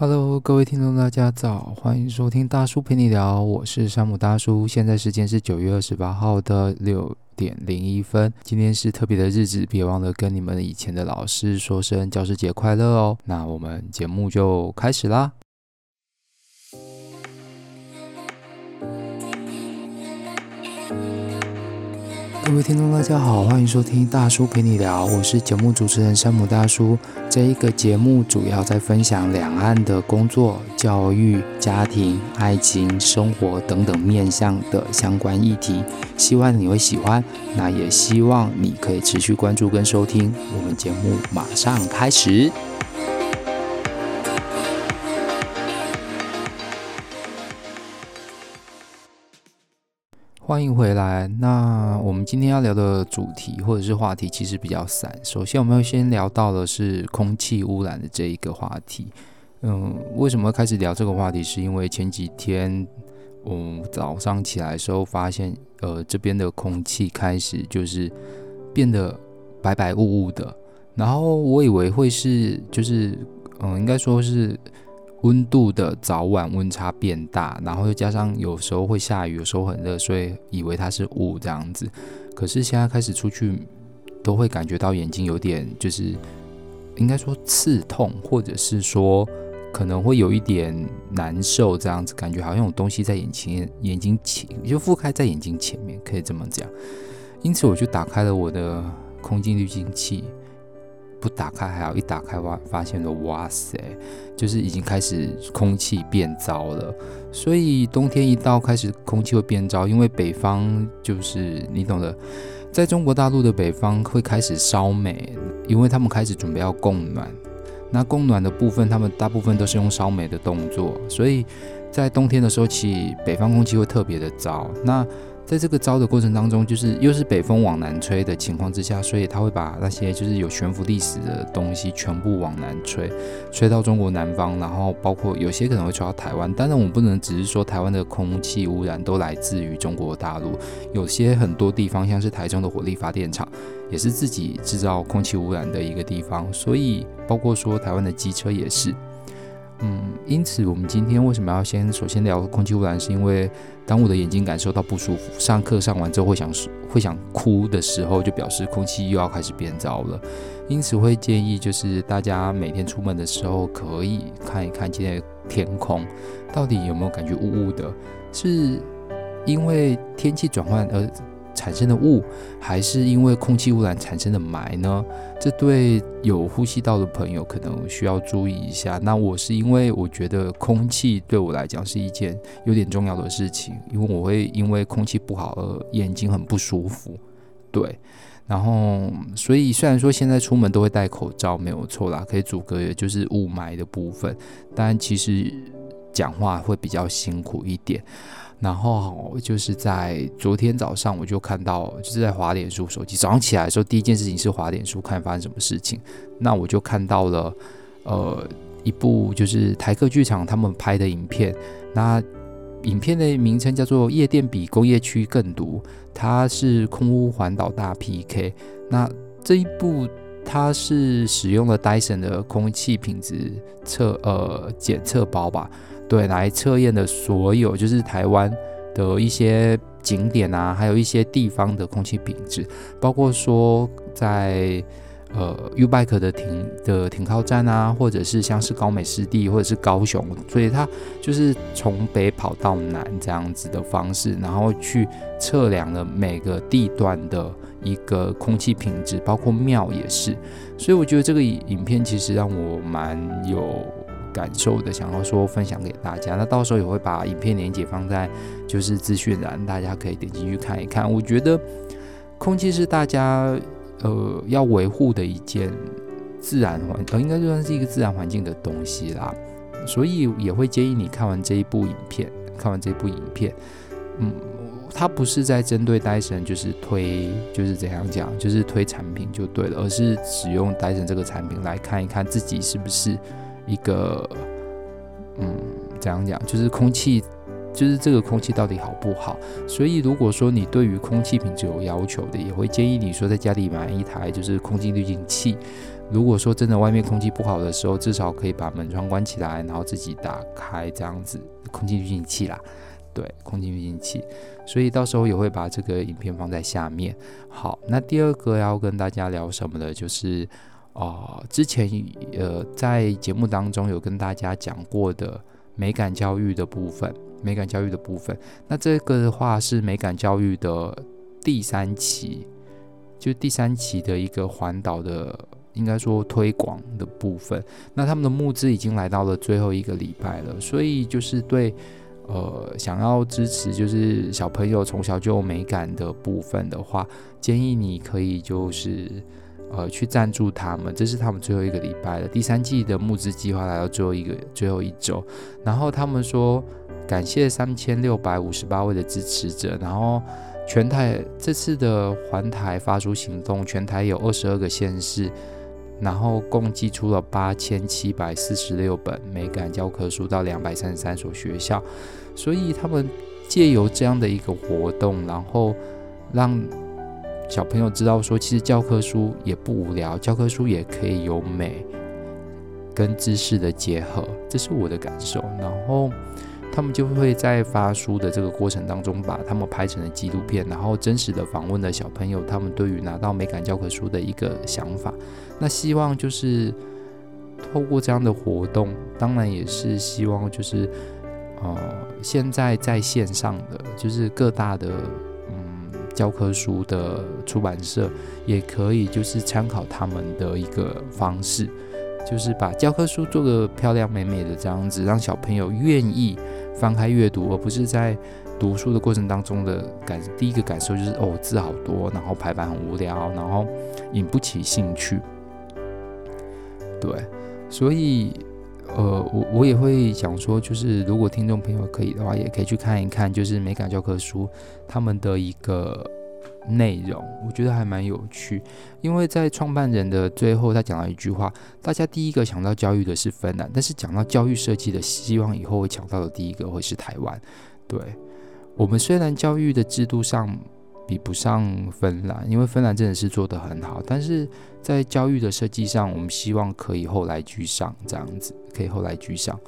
Hello，各位听众，大家早，欢迎收听大叔陪你聊，我是山姆大叔。现在时间是九月二十八号的六点零一分，今天是特别的日子，别忘了跟你们以前的老师说声教师节快乐哦。那我们节目就开始啦。各位听众，大家好，欢迎收听大叔陪你聊，我是节目主持人山姆大叔。这一个节目主要在分享两岸的工作、教育、家庭、爱情、生活等等面向的相关议题，希望你会喜欢。那也希望你可以持续关注跟收听。我们节目马上开始。欢迎回来。那我们今天要聊的主题或者是话题其实比较散。首先，我们要先聊到的是空气污染的这一个话题。嗯，为什么开始聊这个话题？是因为前几天我、嗯、早上起来的时候发现，呃，这边的空气开始就是变得白白雾雾的。然后我以为会是，就是嗯，应该说是。温度的早晚温差变大，然后又加上有时候会下雨，有时候很热，所以以为它是雾这样子。可是现在开始出去，都会感觉到眼睛有点就是，应该说刺痛，或者是说可能会有一点难受这样子，感觉好像有东西在眼前、眼睛前就覆盖在眼睛前面，可以这么讲。因此我就打开了我的空气滤净器。不打开还好，一打开哇，发现了哇塞，就是已经开始空气变糟了。所以冬天一到，开始空气会变糟，因为北方就是你懂的，在中国大陆的北方会开始烧煤，因为他们开始准备要供暖。那供暖的部分，他们大部分都是用烧煤的动作，所以在冬天的时候起，北方空气会特别的糟。那在这个招的过程当中，就是又是北风往南吹的情况之下，所以他会把那些就是有悬浮历史的东西全部往南吹，吹到中国南方，然后包括有些可能会吹到台湾。当然，我们不能只是说台湾的空气污染都来自于中国大陆，有些很多地方像是台中的火力发电厂，也是自己制造空气污染的一个地方。所以，包括说台湾的机车也是。嗯，因此我们今天为什么要先首先聊空气污染？是因为当我的眼睛感受到不舒服，上课上完之后会想会想哭的时候，就表示空气又要开始变糟了。因此会建议就是大家每天出门的时候可以看一看今天的天空到底有没有感觉雾雾的，是因为天气转换而。产生的雾，还是因为空气污染产生的霾呢？这对有呼吸道的朋友可能需要注意一下。那我是因为我觉得空气对我来讲是一件有点重要的事情，因为我会因为空气不好而眼睛很不舒服。对，然后所以虽然说现在出门都会戴口罩，没有错啦，可以阻隔也就是雾霾的部分，但其实讲话会比较辛苦一点。然后就是在昨天早上，我就看到，就是在滑脸书手机。早上起来的时候，第一件事情是滑脸书，看发生什么事情。那我就看到了，呃，一部就是台客剧场他们拍的影片。那影片的名称叫做《夜店比工业区更毒》，它是空污环岛大 PK。那这一部它是使用了 Dyson 的空气品质测呃检测包吧。对，来测验的所有就是台湾的一些景点啊，还有一些地方的空气品质，包括说在呃 U-Bike 的停的停靠站啊，或者是像是高美湿地或者是高雄，所以它就是从北跑到南这样子的方式，然后去测量了每个地段的一个空气品质，包括庙也是，所以我觉得这个影片其实让我蛮有。感受的，想要说分享给大家，那到时候也会把影片连结放在就是资讯栏，大家可以点进去看一看。我觉得空气是大家呃要维护的一件自然环，呃应该算是一个自然环境的东西啦，所以也会建议你看完这一部影片，看完这部影片，嗯，它不是在针对戴森，就是推就是怎样讲，就是推产品就对了，而是使用戴森这个产品来看一看自己是不是。一个，嗯，怎样讲？就是空气就是这个空气到底好不好。所以如果说你对于空气品质有要求的，也会建议你说在家里买一台就是空气滤净器。如果说真的外面空气不好的时候，至少可以把门窗关起来，然后自己打开这样子空气滤净器啦。对，空气滤净器。所以到时候也会把这个影片放在下面。好，那第二个要跟大家聊什么的，就是啊、之前呃在节目当中有跟大家讲过的美感教育的部分，美感教育的部分。那这个的话是美感教育的第三期，就第三期的一个环岛的。应该说推广的部分，那他们的募资已经来到了最后一个礼拜了，所以就是对，呃，想要支持就是小朋友从小就有美感的部分的话，建议你可以就是呃去赞助他们，这是他们最后一个礼拜了，第三季的募资计划来到最后一个最后一周，然后他们说感谢三千六百五十八位的支持者，然后。全台这次的环台发书行动，全台有二十二个县市，然后共寄出了八千七百四十六本美感教科书到两百三十三所学校，所以他们借由这样的一个活动，然后让小朋友知道说，其实教科书也不无聊，教科书也可以有美跟知识的结合，这是我的感受，然后。他们就会在发书的这个过程当中，把他们拍成了纪录片，然后真实的访问了小朋友，他们对于拿到美感教科书的一个想法。那希望就是透过这样的活动，当然也是希望就是呃，现在在线上的就是各大的教科书的出版社，也可以就是参考他们的一个方式，就是把教科书做个漂亮美美的这样子，让小朋友愿意。翻开阅读，而不是在读书的过程当中的感。第一个感受就是哦，字好多，然后排版很无聊，然后引不起兴趣。对，所以呃，我我也会想说，就是如果听众朋友可以的话，也可以去看一看，就是美感教科书他们的一个。内容我觉得还蛮有趣，因为在创办人的最后，他讲了一句话：大家第一个想到教育的是芬兰，但是讲到教育设计的，希望以后会抢到的第一个会是台湾。对，我们虽然教育的制度上比不上芬兰，因为芬兰真的是做得很好，但是在教育的设计上，我们希望可以后来居上，这样子可以后来居上。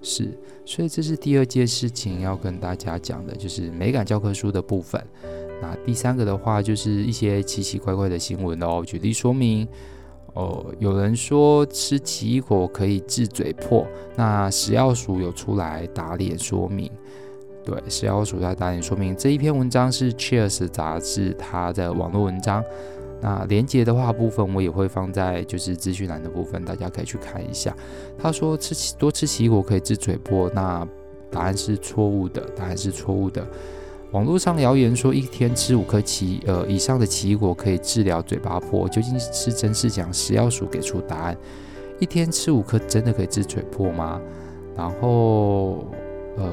是，所以这是第二件事情要跟大家讲的，就是美感教科书的部分。那第三个的话，就是一些奇奇怪怪的新闻哦。举例说明，哦，有人说吃奇异果可以治嘴破，那食药署有出来打脸说明。对，食药署在打脸说明这一篇文章是 Cheers 杂志它的网络文章。那连结的话部分我也会放在就是资讯栏的部分，大家可以去看一下。他说吃奇多吃奇异果可以治嘴破，那答案是错误的，答案是错误的。网络上谣言说一天吃五颗奇呃以上的奇异果可以治疗嘴巴破，究竟是真是假？食药署给出答案：一天吃五颗真的可以治嘴破吗？然后呃。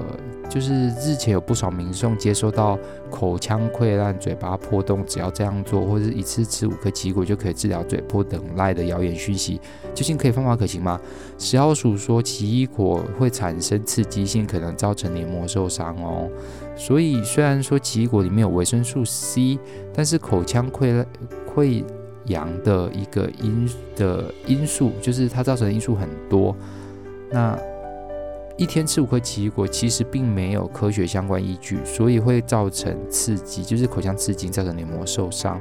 就是日前有不少民众接收到口腔溃烂、嘴巴破洞，只要这样做，或者是一次吃五颗奇异果就可以治疗嘴破等赖的谣言讯息，究竟可以方法可行吗？食药署说奇异果会产生刺激性，可能造成黏膜受伤哦。所以虽然说奇异果里面有维生素 C，但是口腔溃溃疡的一个因的因素，就是它造成的因素很多。那一天吃五颗奇异果，其实并没有科学相关依据，所以会造成刺激，就是口腔刺激，造成黏膜受伤。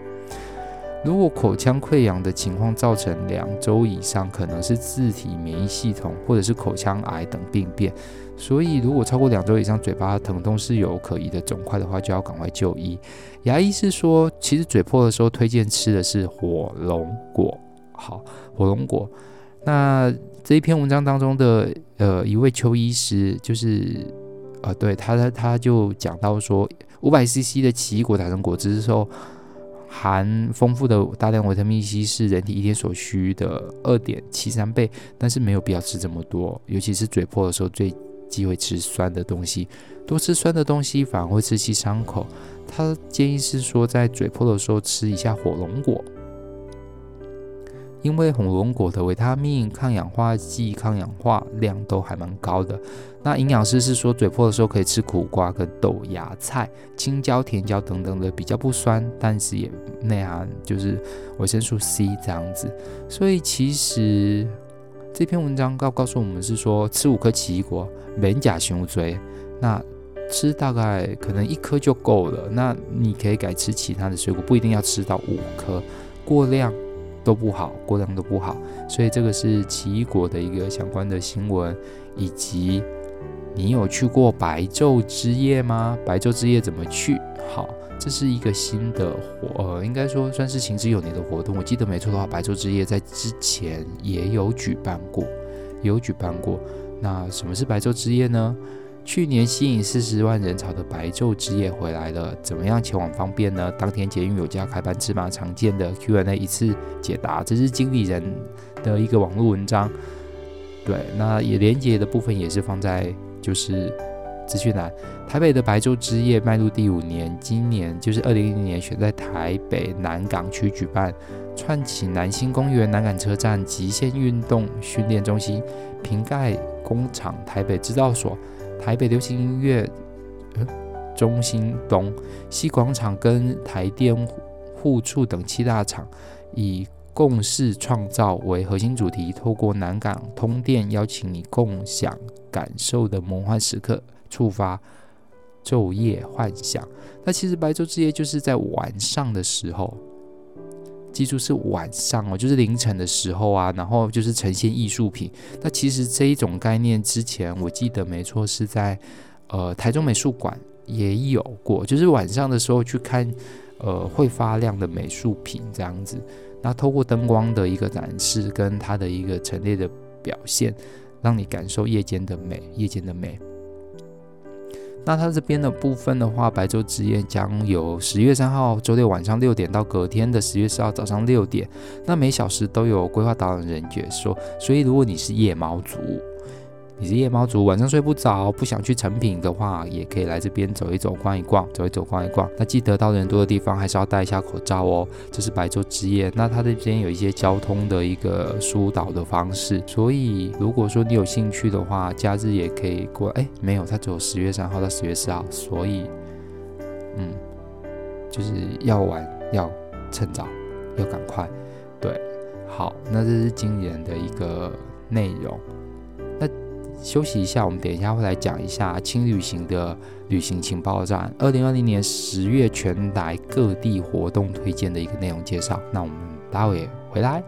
如果口腔溃疡的情况造成两周以上，可能是自体免疫系统或者是口腔癌等病变。所以如果超过两周以上，嘴巴疼痛是有可疑的肿块的话，就要赶快就医。牙医是说，其实嘴破的时候推荐吃的是火龙果。好，火龙果。那这一篇文章当中的呃一位邱医师，就是呃对他他他就讲到说，五百 CC 的奇异果打成果汁之后，含丰富的大量维他命 C 是人体一天所需的二点七三倍，但是没有必要吃这么多，尤其是嘴破的时候最忌讳吃酸的东西，多吃酸的东西反而会刺激伤口。他建议是说，在嘴破的时候吃一下火龙果。因为红龙果的维他命、抗氧化剂、抗氧化量都还蛮高的。那营养师是说，嘴破的时候可以吃苦瓜跟豆芽菜、青椒、甜椒等等的，比较不酸，但是也内含就是维生素 C 这样子。所以其实这篇文章告告诉我们是说，吃五颗奇异果，免甲胸锥，那吃大概可能一颗就够了。那你可以改吃其他的水果，不一定要吃到五颗，过量都不好，过量都不好。所以这个是奇异果的一个相关的新闻，以及。你有去过白昼之夜吗？白昼之夜怎么去？好，这是一个新的活，呃，应该说算是行之有年的活动。我记得没错的话，白昼之夜在之前也有举办过，有举办过。那什么是白昼之夜呢？去年吸引四十万人潮的白昼之夜回来了，怎么样前往方便呢？当天捷运有加开班芝麻？常见的 Q&A 一次解答，这是经理人的一个网络文章。对，那也连接的部分也是放在。就是资讯栏，台北的白昼之夜迈入第五年，今年就是二零一零年选在台北南港区举办，串起南新公园、南港车站、极限运动训练中心、瓶盖工厂、台北制造所、台北流行音乐中心东西广场跟台电护处等七大场，以共事创造为核心主题，透过南港通电，邀请你共享感受的魔幻时刻，触发昼夜幻想。那其实白昼之夜就是在晚上的时候，记住是晚上哦，就是凌晨的时候啊，然后就是呈现艺术品。那其实这一种概念之前我记得没错，是在呃台中美术馆也有过，就是晚上的时候去看呃会发亮的美术品这样子。那透过灯光的一个展示，跟它的一个陈列的表现，让你感受夜间的美，夜间的美。那它这边的部分的话，白昼之夜将有十月三号周六晚上六点到隔天的十月四号早上六点，那每小时都有规划导览人员说，所以如果你是夜猫族。你是夜猫族，晚上睡不着，不想去成品的话，也可以来这边走一走、逛一逛，走一走、逛一逛。那记得到人多的地方还是要戴一下口罩哦。这是白昼之夜，那它这边有一些交通的一个疏导的方式，所以如果说你有兴趣的话，假日也可以过。哎，没有，它只有十月三号到十月四号，所以，嗯，就是要玩要趁早，要赶快。对，好，那这是今年的一个内容。休息一下，我们等一下会来讲一下轻旅行的旅行情报站。二零二零年十月全台各地活动推荐的一个内容介绍。那我们待会回来，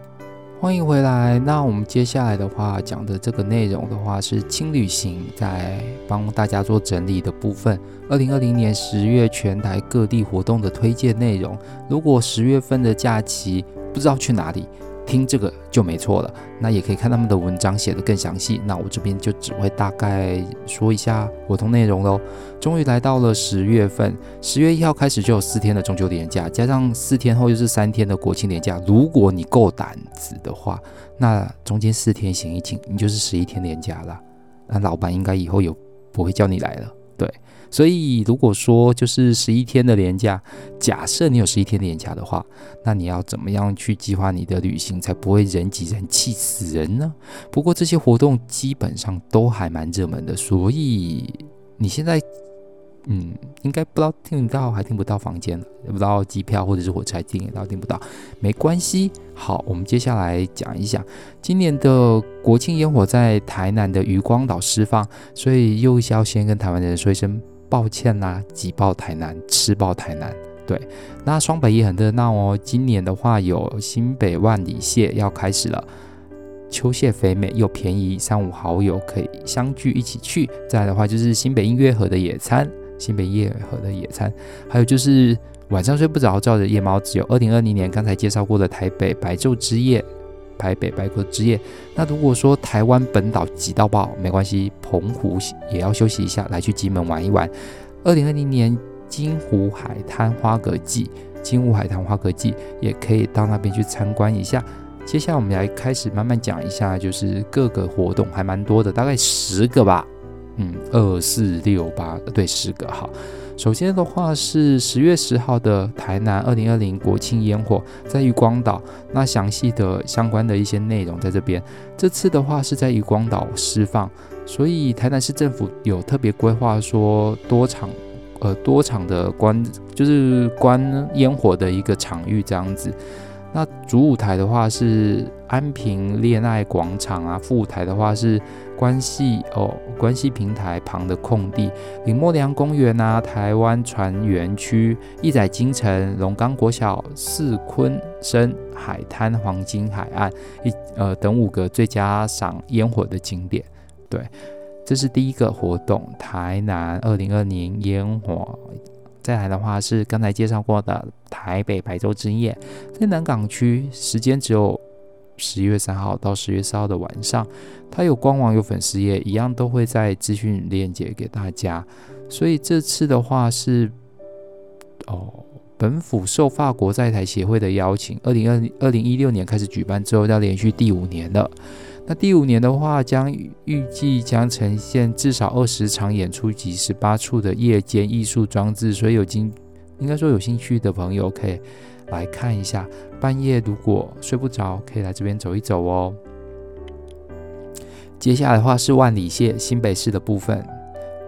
欢迎回来。那我们接下来的话讲的这个内容的话是轻旅行在帮大家做整理的部分。二零二零年十月全台各地活动的推荐内容。如果十月份的假期不知道去哪里，听这个就没错了，那也可以看他们的文章写得更详细。那我这边就只会大概说一下活动内容喽。终于来到了十月份，十月一号开始就有四天的中秋连假，加上四天后又是三天的国庆连假。如果你够胆子的话，那中间四天行一请，你就是十一天连假了。那老板应该以后也不会叫你来了，对。所以，如果说就是十一天的年假，假设你有十一天的连假的话，那你要怎么样去计划你的旅行，才不会人挤人气死人呢？不过这些活动基本上都还蛮热门的，所以你现在，嗯，应该不知道订得到还订不到房间，也不知道机票或者是火车还订得到订不到，没关系。好，我们接下来讲一下今年的国庆烟火在台南的渔光岛释放，所以又需要先跟台湾的人说一声。抱歉啦，挤爆台南，吃爆台南。对，那双北也很热闹哦。今年的话，有新北万里蟹要开始了，秋蟹肥美又便宜，三五好友可以相聚一起去。再来的话，就是新北音乐盒的野餐，新北音乐盒的野餐，还有就是晚上睡不着觉的夜猫子，有二零二零年刚才介绍过的台北白昼之夜。台北白昼之夜，那如果说台湾本岛挤到爆，没关系，澎湖也要休息一下，来去金门玩一玩。二零二零年金湖海滩花蛤季，金湖海滩花蛤季也可以到那边去参观一下。接下来我们来开始慢慢讲一下，就是各个活动还蛮多的，大概十个吧。嗯，二四六八，对，十个好。首先的话是十月十号的台南二零二零国庆烟火在渔光岛，那详细的相关的一些内容在这边。这次的话是在渔光岛释放，所以台南市政府有特别规划说多场，呃多场的观就是观烟火的一个场域这样子。那主舞台的话是安平恋爱广场啊，副舞台的话是关系哦关系平台旁的空地，林默娘公园啊，台湾船园区、一载金城、龙冈国小、四鲲鯓海滩、黄金海岸一呃等五个最佳赏烟火的景点。对，这是第一个活动，台南二零二零烟火。再来的话是刚才介绍过的台北白昼之夜，在南港区，时间只有十一月三号到十月四号的晚上，它有官网有粉丝页，一样都会在资讯链接给大家。所以这次的话是哦，本府受法国在台协会的邀请，二零二二零一六年开始举办之后，要连续第五年了。那第五年的话，将预计将呈现至少二十场演出及十八处的夜间艺术装置，所以有经应该说有兴趣的朋友可以来看一下。半夜如果睡不着，可以来这边走一走哦。接下来的话是万里蟹，新北市的部分，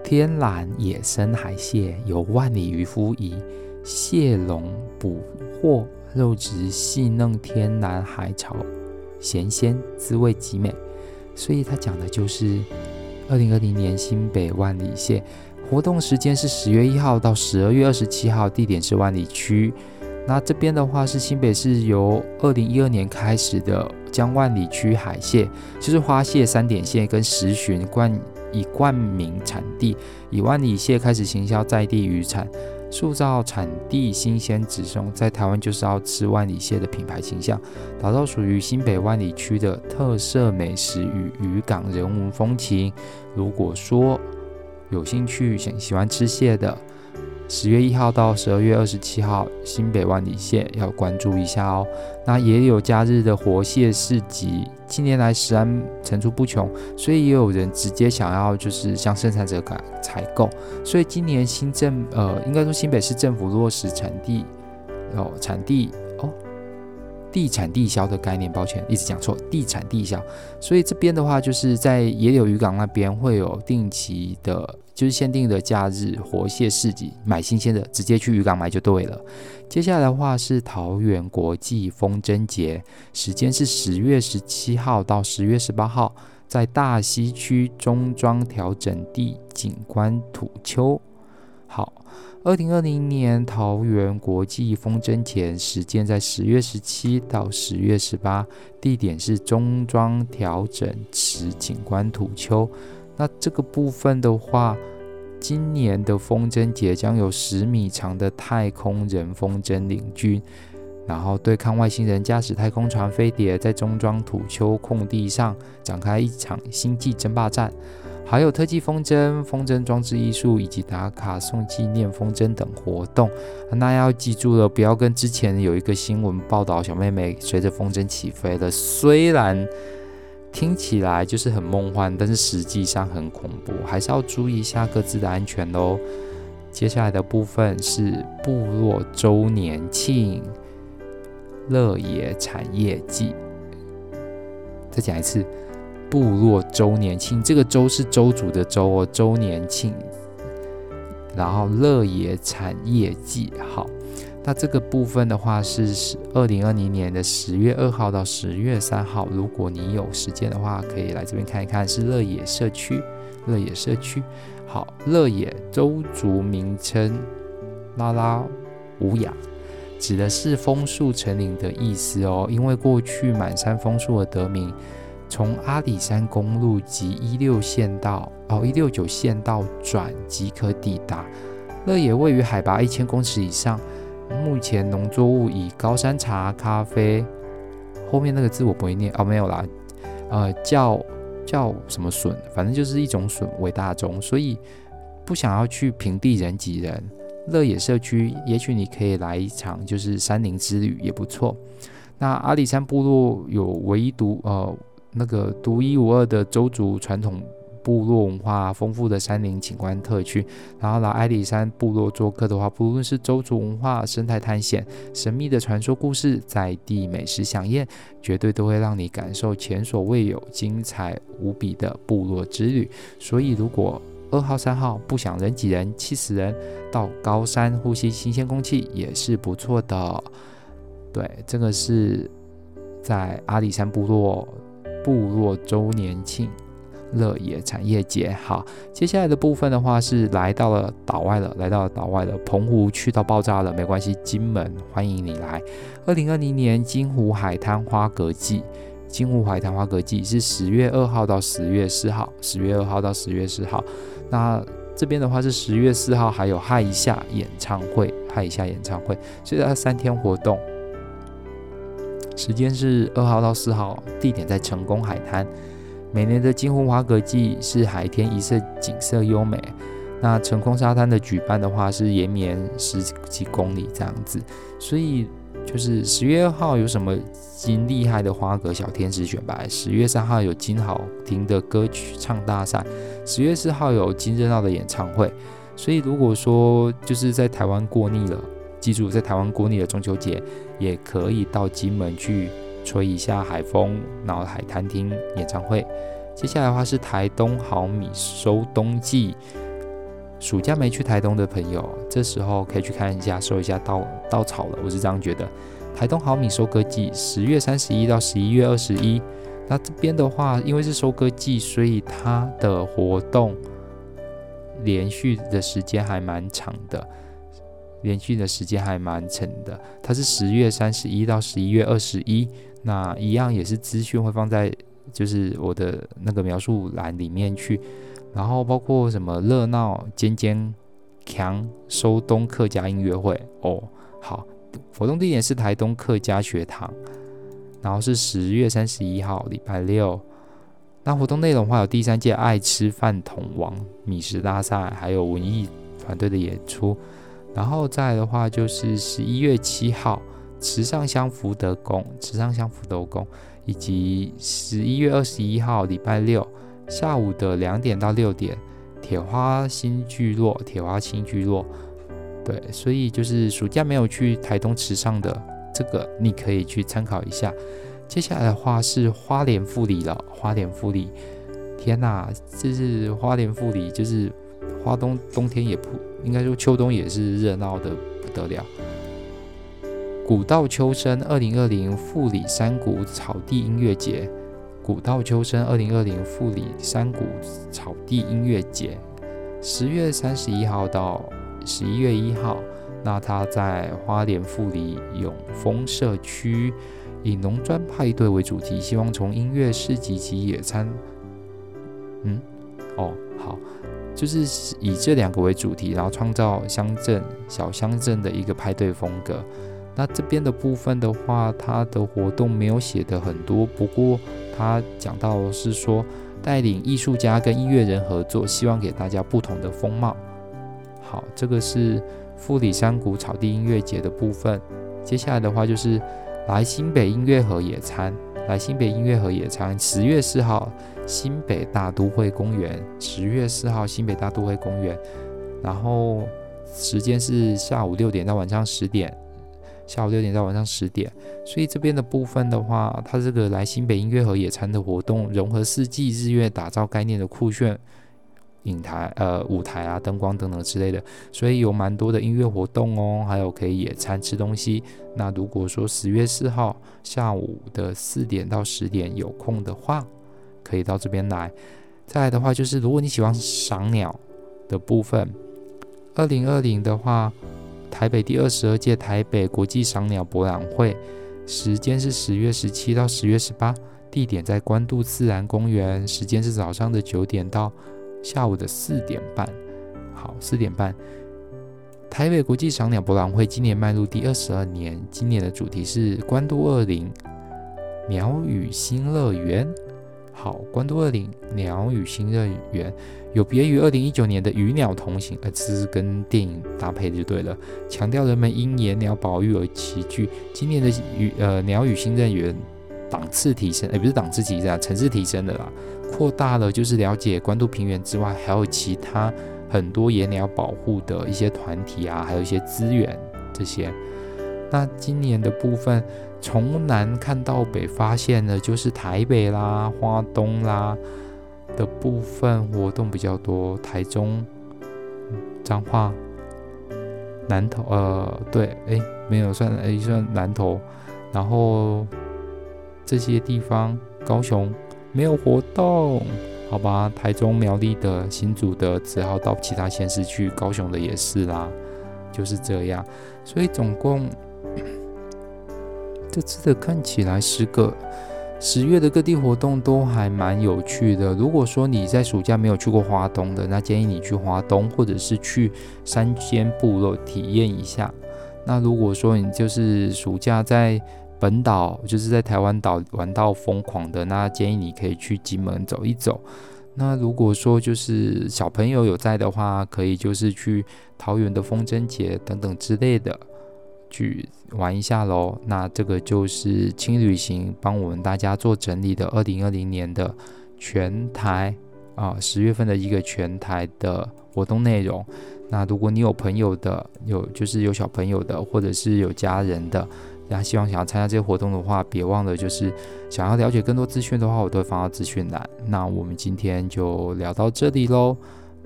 天然野生海蟹由万里渔夫以蟹笼捕获，肉质细嫩，天然海潮。咸鲜，滋味极美，所以它讲的就是二零二零年新北万里蟹活动时间是十月一号到十二月二十七号，地点是万里区。那这边的话是新北市由二零一二年开始的，将万里区海蟹，就是花蟹、三点蟹跟石鲟冠以冠名产地，以万里蟹开始行销在地渔产。塑造产地新鲜直送，在台湾就是要吃万里蟹的品牌形象，打造属于新北万里区的特色美食与渔港人文风情。如果说有兴趣、想喜欢吃蟹的，十月一号到十二月二十七号，新北万里线要关注一下哦。那也有假日的活蟹市集，近年来食安层出不穷，所以也有人直接想要就是向生产者改采购。所以今年新政呃，应该说新北市政府落实产地哦，产地哦，地产地销的概念，抱歉一直讲错，地产地销。所以这边的话，就是在野柳渔港那边会有定期的。就是限定的假日活蟹市集，买新鲜的直接去渔港买就对了。接下来的话是桃园国际风筝节，时间是十月十七号到十月十八号，在大溪区中庄调整地景观土丘。好，二零二零年桃园国际风筝节时间在十月十七到十月十八，地点是中庄调整池景观土丘。那这个部分的话，今年的风筝节将有十米长的太空人风筝领军，然后对抗外星人驾驶太空船飞碟，在中庄土丘空地上展开一场星际争霸战，还有特技风筝、风筝装置艺术以及打卡送纪念风筝等活动。那要记住了，不要跟之前有一个新闻报道小妹妹随着风筝起飞了，虽然。听起来就是很梦幻，但是实际上很恐怖，还是要注意一下各自的安全喽。接下来的部分是部落周年庆乐野产业季，再讲一次，部落周年庆，这个周是周主的周哦，周年庆，然后乐野产业季，好。那这个部分的话是二零二零年的十月二号到十月三号，如果你有时间的话，可以来这边看一看。是乐野社区，乐野社区。好，乐野周族名称拉拉乌雅，指的是枫树成林的意思哦。因为过去满山枫树而得名。从阿里山公路及一六县道哦一六九县道转即可抵达。乐野位于海拔一千公尺以上。目前农作物以高山茶、咖啡，后面那个字我不会念哦，没有啦，呃，叫叫什么笋，反正就是一种笋为大宗，所以不想要去平地人挤人，乐野社区，也许你可以来一场就是山林之旅也不错。那阿里山部落有唯一独呃那个独一无二的邹族传统部落文化丰富的山林景观特区，然后来阿里山部落做客的话，不论是周族文化、生态探险、神秘的传说故事、在地美食饗宴，绝对都会让你感受前所未有、精彩无比的部落之旅。所以，如果二号、三号不想人挤人、气死人，到高山呼吸新鲜空气也是不错的。对，这个是在阿里山部落部落周年庆乐野产业节。好，接下来的部分的话是来到了岛外了，来到了岛外了，澎湖去到爆炸了，没关系，金门欢迎你来。二零二零年金湖海滩花蛤季，金湖海滩花蛤季是十月二号到十月四号，十月二号到十月四号。那这边的话是十月四号，还有嗨一下演唱会，嗨一下演唱会，所以它三天活动。时间是二号到四号，地点在成功海滩。每年的金湖花蛤季是海天一色，景色优美。那成功沙滩的举办的话是延绵十几公里这样子，所以就是十月二号有什么金厉害的花蛤小天使选拔，十月三号有金好听的歌曲唱大赛，十月四号有金热闹的演唱会。所以如果说就是在台湾过腻了。记住，在台湾过腻的中秋节，也可以到金门去吹一下海风，然后海滩听演唱会。接下来的话是台东好米收冬季，暑假没去台东的朋友，这时候可以去看一下，收一下稻稻草了。我是这样觉得。台东好米收割季，十月三十一到十一月二十一。那这边的话，因为是收割季，所以它的活动连续的时间还蛮长的。连续的时间还蛮长的，它是十月三十一到十一月二十一，那一样也是资讯会放在就是我的那个描述栏里面去，然后包括什么热闹尖尖强收冬客家音乐会哦，好，活动地点是台东客家学堂，然后是十月三十一号礼拜六，那活动内容的话有第三届爱吃饭桶王米食大赛，还有文艺团队的演出。然后再的话就是十一月七号，池上香福德宫，池上香福德宫，以及十一月二十一号礼拜六下午的两点到六点，铁花新聚落，铁花新聚落，对，所以就是暑假没有去台东池上的这个，你可以去参考一下。接下来的话是花莲富里了，花莲富里，天哪，这是花莲富里，就是。花东冬天也不应该说，秋冬也是热闹的不得了。古道秋声二零二零富里山谷草地音乐节，古道秋声二零二零富里山谷草地音乐节，十月三十一号到十一月一号。那他在花莲富里永丰社区，以农专派对为主题，希望从音乐市集及野餐。嗯，哦，好。就是以这两个为主题，然后创造乡镇小乡镇的一个派对风格。那这边的部分的话，它的活动没有写的很多，不过他讲到是说带领艺术家跟音乐人合作，希望给大家不同的风貌。好，这个是富里山谷草地音乐节的部分。接下来的话就是来新北音乐盒野餐，来新北音乐盒野餐，十月四号。新北大都会公园，十月四号，新北大都会公园，然后时间是下午六点到晚上十点，下午六点到晚上十点，所以这边的部分的话，它这个来新北音乐盒野餐的活动，融合四季日月打造概念的酷炫影台呃舞台啊，灯光等等之类的，所以有蛮多的音乐活动哦，还有可以野餐吃东西。那如果说十月四号下午的四点到十点有空的话，可以到这边来。再来的话，就是如果你喜欢赏鸟的部分，二零二零的话，台北第二十二届台北国际赏鸟博览会，时间是十月十七到十月十八，地点在关渡自然公园，时间是早上的九点到下午的四点半。好，四点半，台北国际赏鸟博览会今年迈入第二十二年，今年的主题是关渡二零鸟语新乐园。好，关渡二林鸟语新乐园有别于二零一九年的与鸟同行，呃，这是跟电影搭配的就对了，强调人们因野鸟保育而齐聚。今年的与呃鸟语新乐园档次提升，也不是档次提升啊，层次提升的啦，扩大了就是了解关渡平原之外，还有其他很多野鸟保护的一些团体啊，还有一些资源这些。那今年的部分，从南看到北，发现的就是台北啦、花东啦的部分活动比较多，台中、彰化、南投，呃，对，诶，没有算，诶，算南投，然后这些地方，高雄没有活动，好吧，台中、苗栗的、新竹的，只好到其他县市去，高雄的也是啦，就是这样，所以总共。这次的看起来十个十月的各地活动都还蛮有趣的。如果说你在暑假没有去过华东的，那建议你去华东，或者是去山间部落体验一下。那如果说你就是暑假在本岛，就是在台湾岛玩到疯狂的，那建议你可以去金门走一走。那如果说就是小朋友有在的话，可以就是去桃园的风筝节等等之类的。去玩一下喽，那这个就是轻旅行帮我们大家做整理的二零二零年的全台啊十月份的一个全台的活动内容。那如果你有朋友的，有就是有小朋友的，或者是有家人的，那希望想要参加这些活动的话，别忘了就是想要了解更多资讯的话，我都会放到资讯栏。那我们今天就聊到这里喽，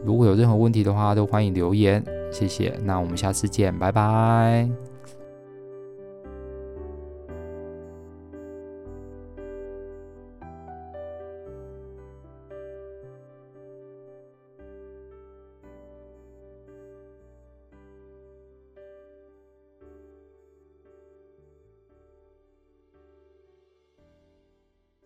如果有任何问题的话，都欢迎留言，谢谢。那我们下次见，拜拜。